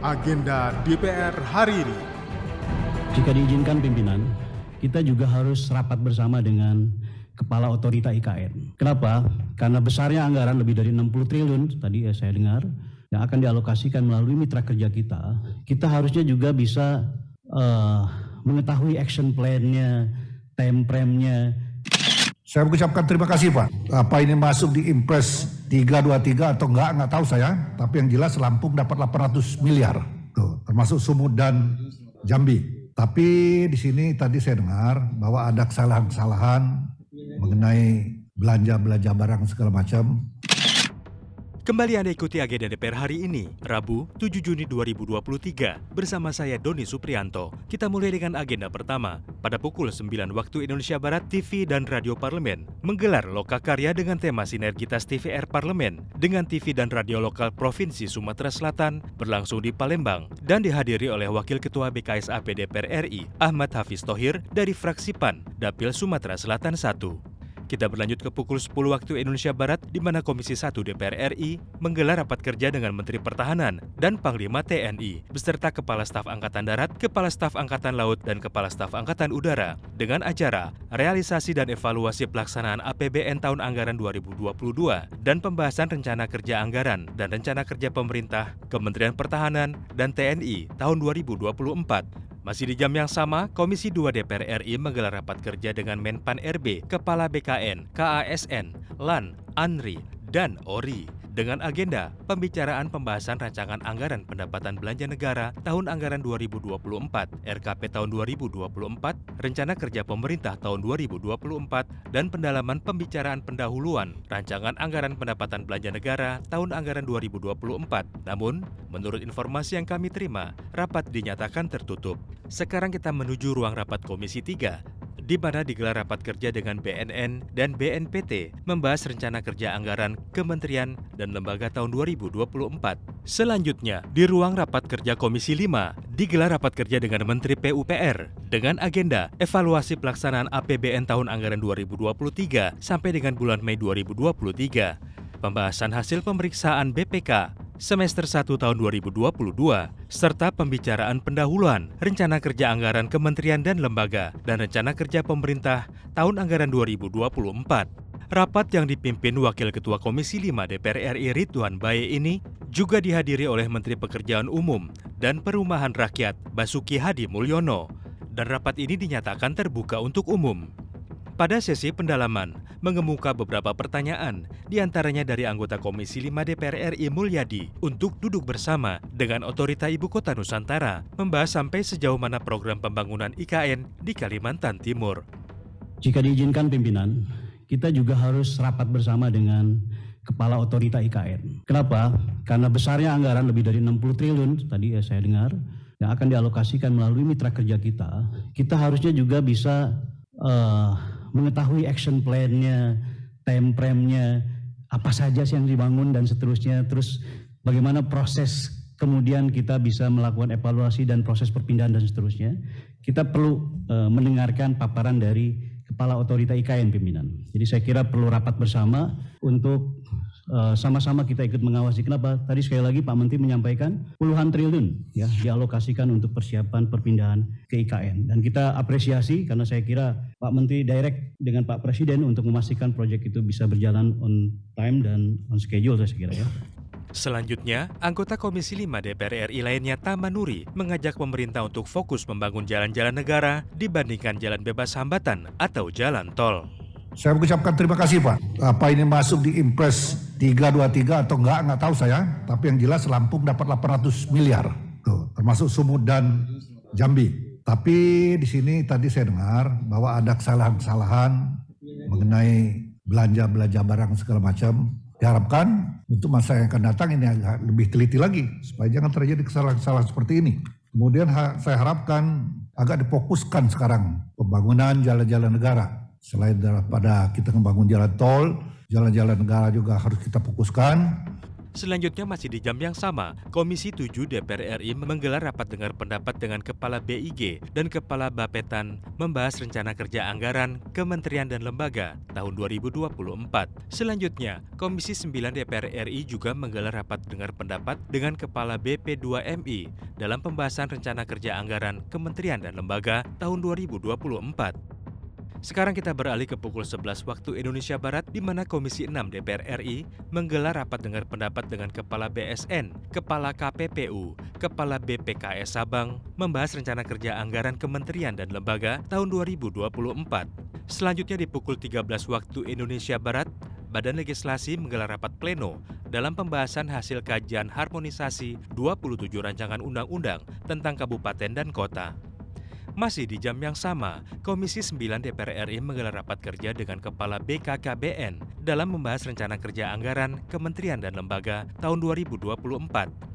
agenda DPR hari ini. Jika diizinkan pimpinan, kita juga harus rapat bersama dengan Kepala Otorita IKN. Kenapa? Karena besarnya anggaran lebih dari 60 triliun, tadi ya saya dengar, yang akan dialokasikan melalui mitra kerja kita, kita harusnya juga bisa uh, mengetahui action plan-nya, time frame-nya. Saya mengucapkan terima kasih Pak. Apa ini masuk di Impres 323 atau enggak, enggak tahu saya. Tapi yang jelas Lampung dapat 800 miliar. Tuh, termasuk Sumut dan Jambi. Tapi di sini tadi saya dengar bahwa ada kesalahan-kesalahan mengenai belanja-belanja barang segala macam. Kembali Anda ikuti agenda DPR hari ini, Rabu 7 Juni 2023, bersama saya Doni Suprianto. Kita mulai dengan agenda pertama. Pada pukul 9 waktu Indonesia Barat, TV dan Radio Parlemen menggelar Loka Karya dengan tema Sinergitas TVR Parlemen dengan TV dan radio lokal Provinsi Sumatera Selatan berlangsung di Palembang dan dihadiri oleh Wakil Ketua BKSAP DPR RI, Ahmad Hafiz Tohir dari fraksi PAN, Dapil Sumatera Selatan 1. Kita berlanjut ke pukul 10 waktu Indonesia Barat di mana Komisi 1 DPR RI menggelar rapat kerja dengan Menteri Pertahanan dan Panglima TNI beserta Kepala Staf Angkatan Darat, Kepala Staf Angkatan Laut, dan Kepala Staf Angkatan Udara dengan acara realisasi dan evaluasi pelaksanaan APBN tahun anggaran 2022 dan pembahasan rencana kerja anggaran dan rencana kerja pemerintah, Kementerian Pertahanan, dan TNI tahun 2024 masih di jam yang sama, Komisi 2 DPR RI menggelar rapat kerja dengan Menpan RB, Kepala BKN, KASN, LAN, ANRI, dan ORI dengan agenda pembicaraan pembahasan rancangan anggaran pendapatan belanja negara tahun anggaran 2024, RKP tahun 2024, rencana kerja pemerintah tahun 2024, dan pendalaman pembicaraan pendahuluan rancangan anggaran pendapatan belanja negara tahun anggaran 2024. Namun, menurut informasi yang kami terima, rapat dinyatakan tertutup. Sekarang kita menuju ruang rapat Komisi 3 di mana digelar rapat kerja dengan BNN dan BNPT membahas rencana kerja anggaran kementerian dan lembaga tahun 2024. Selanjutnya, di ruang rapat kerja Komisi 5, digelar rapat kerja dengan Menteri PUPR dengan agenda evaluasi pelaksanaan APBN tahun anggaran 2023 sampai dengan bulan Mei 2023. Pembahasan hasil pemeriksaan BPK semester 1 tahun 2022, serta pembicaraan pendahuluan rencana kerja anggaran kementerian dan lembaga dan rencana kerja pemerintah tahun anggaran 2024. Rapat yang dipimpin Wakil Ketua Komisi 5 DPR RI Ridwan Baye ini juga dihadiri oleh Menteri Pekerjaan Umum dan Perumahan Rakyat Basuki Hadi Mulyono dan rapat ini dinyatakan terbuka untuk umum. Pada sesi pendalaman, mengemuka beberapa pertanyaan, di antaranya dari anggota Komisi 5 DPR RI Mulyadi untuk duduk bersama dengan Otorita Ibu Kota Nusantara, membahas sampai sejauh mana program pembangunan IKN di Kalimantan Timur. Jika diizinkan pimpinan, kita juga harus rapat bersama dengan Kepala Otorita IKN. Kenapa? Karena besarnya anggaran lebih dari 60 triliun, tadi ya saya dengar, yang akan dialokasikan melalui mitra kerja kita, kita harusnya juga bisa uh, mengetahui action plan-nya, time frame-nya, apa saja sih yang dibangun dan seterusnya. Terus bagaimana proses kemudian kita bisa melakukan evaluasi dan proses perpindahan dan seterusnya. Kita perlu uh, mendengarkan paparan dari Kepala Otorita IKN pimpinan. Jadi saya kira perlu rapat bersama untuk sama-sama kita ikut mengawasi. Kenapa? Tadi sekali lagi Pak Menteri menyampaikan puluhan triliun ya dialokasikan untuk persiapan perpindahan ke IKN dan kita apresiasi karena saya kira Pak Menteri direct dengan Pak Presiden untuk memastikan proyek itu bisa berjalan on time dan on schedule saya kira ya. Selanjutnya, anggota Komisi 5 DPR RI lainnya Tamanuri mengajak pemerintah untuk fokus membangun jalan-jalan negara dibandingkan jalan bebas hambatan atau jalan tol. Saya mengucapkan terima kasih Pak. Apa ini masuk di Impres 323 atau enggak, enggak tahu saya. Tapi yang jelas Lampung dapat 800 miliar. Tuh, termasuk Sumut dan Jambi. Tapi di sini tadi saya dengar bahwa ada kesalahan-kesalahan mengenai belanja-belanja barang segala macam. Diharapkan untuk masa yang akan datang ini agak lebih teliti lagi supaya jangan terjadi kesalahan-kesalahan seperti ini. Kemudian saya harapkan agak difokuskan sekarang pembangunan jalan-jalan negara Selain daripada kita membangun jalan tol, jalan-jalan negara juga harus kita fokuskan. Selanjutnya masih di jam yang sama, Komisi 7 DPR RI menggelar rapat dengar pendapat dengan Kepala BIG dan Kepala Bapetan membahas rencana kerja anggaran Kementerian dan Lembaga tahun 2024. Selanjutnya, Komisi 9 DPR RI juga menggelar rapat dengar pendapat dengan Kepala BP2MI dalam pembahasan rencana kerja anggaran Kementerian dan Lembaga tahun 2024. Sekarang kita beralih ke pukul 11 waktu Indonesia Barat di mana Komisi 6 DPR RI menggelar rapat dengar pendapat dengan Kepala BSN, Kepala KPPU, Kepala BPKS Sabang membahas rencana kerja anggaran kementerian dan lembaga tahun 2024. Selanjutnya di pukul 13 waktu Indonesia Barat, Badan Legislasi menggelar rapat pleno dalam pembahasan hasil kajian harmonisasi 27 rancangan undang-undang tentang kabupaten dan kota. Masih di jam yang sama, Komisi 9 DPR RI menggelar rapat kerja dengan Kepala BKKBN dalam membahas rencana kerja anggaran Kementerian dan Lembaga tahun 2024.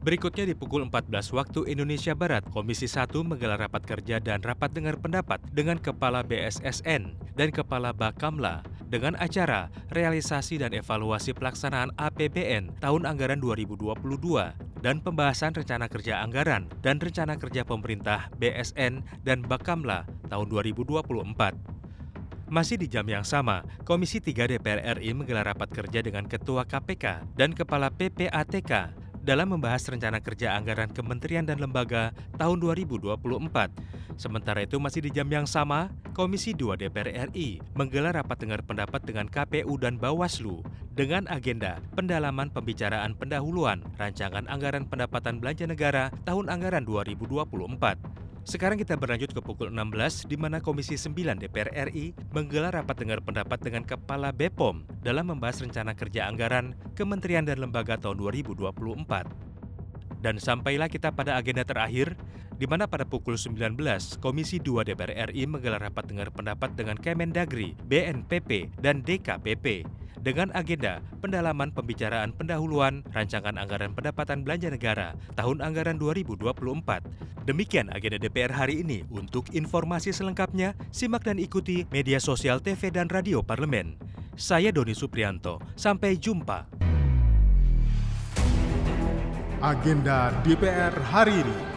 Berikutnya di pukul 14 waktu Indonesia Barat, Komisi 1 menggelar rapat kerja dan rapat dengar pendapat dengan Kepala BSSN dan Kepala Bakamla dengan acara realisasi dan evaluasi pelaksanaan APBN tahun anggaran 2022 dan pembahasan rencana kerja anggaran dan rencana kerja pemerintah BSN dan Bakamla tahun 2024. Masih di jam yang sama, Komisi 3 DPR RI menggelar rapat kerja dengan Ketua KPK dan Kepala PPATK dalam membahas rencana kerja anggaran kementerian dan lembaga tahun 2024. Sementara itu masih di jam yang sama, Komisi 2 DPR RI menggelar rapat dengar pendapat dengan KPU dan Bawaslu dengan agenda pendalaman pembicaraan pendahuluan rancangan anggaran pendapatan belanja negara tahun anggaran 2024. Sekarang kita berlanjut ke pukul 16 di mana Komisi 9 DPR RI menggelar rapat dengar pendapat dengan Kepala BPOM dalam membahas rencana kerja anggaran Kementerian dan Lembaga tahun 2024. Dan sampailah kita pada agenda terakhir, di mana pada pukul 19, Komisi 2 DPR RI menggelar rapat dengar pendapat dengan Kemendagri, BNPP, dan DKPP dengan agenda pendalaman pembicaraan pendahuluan rancangan anggaran pendapatan belanja negara tahun anggaran 2024. Demikian agenda DPR hari ini. Untuk informasi selengkapnya, simak dan ikuti media sosial TV dan radio parlemen. Saya Doni Suprianto. Sampai jumpa. Agenda DPR hari ini.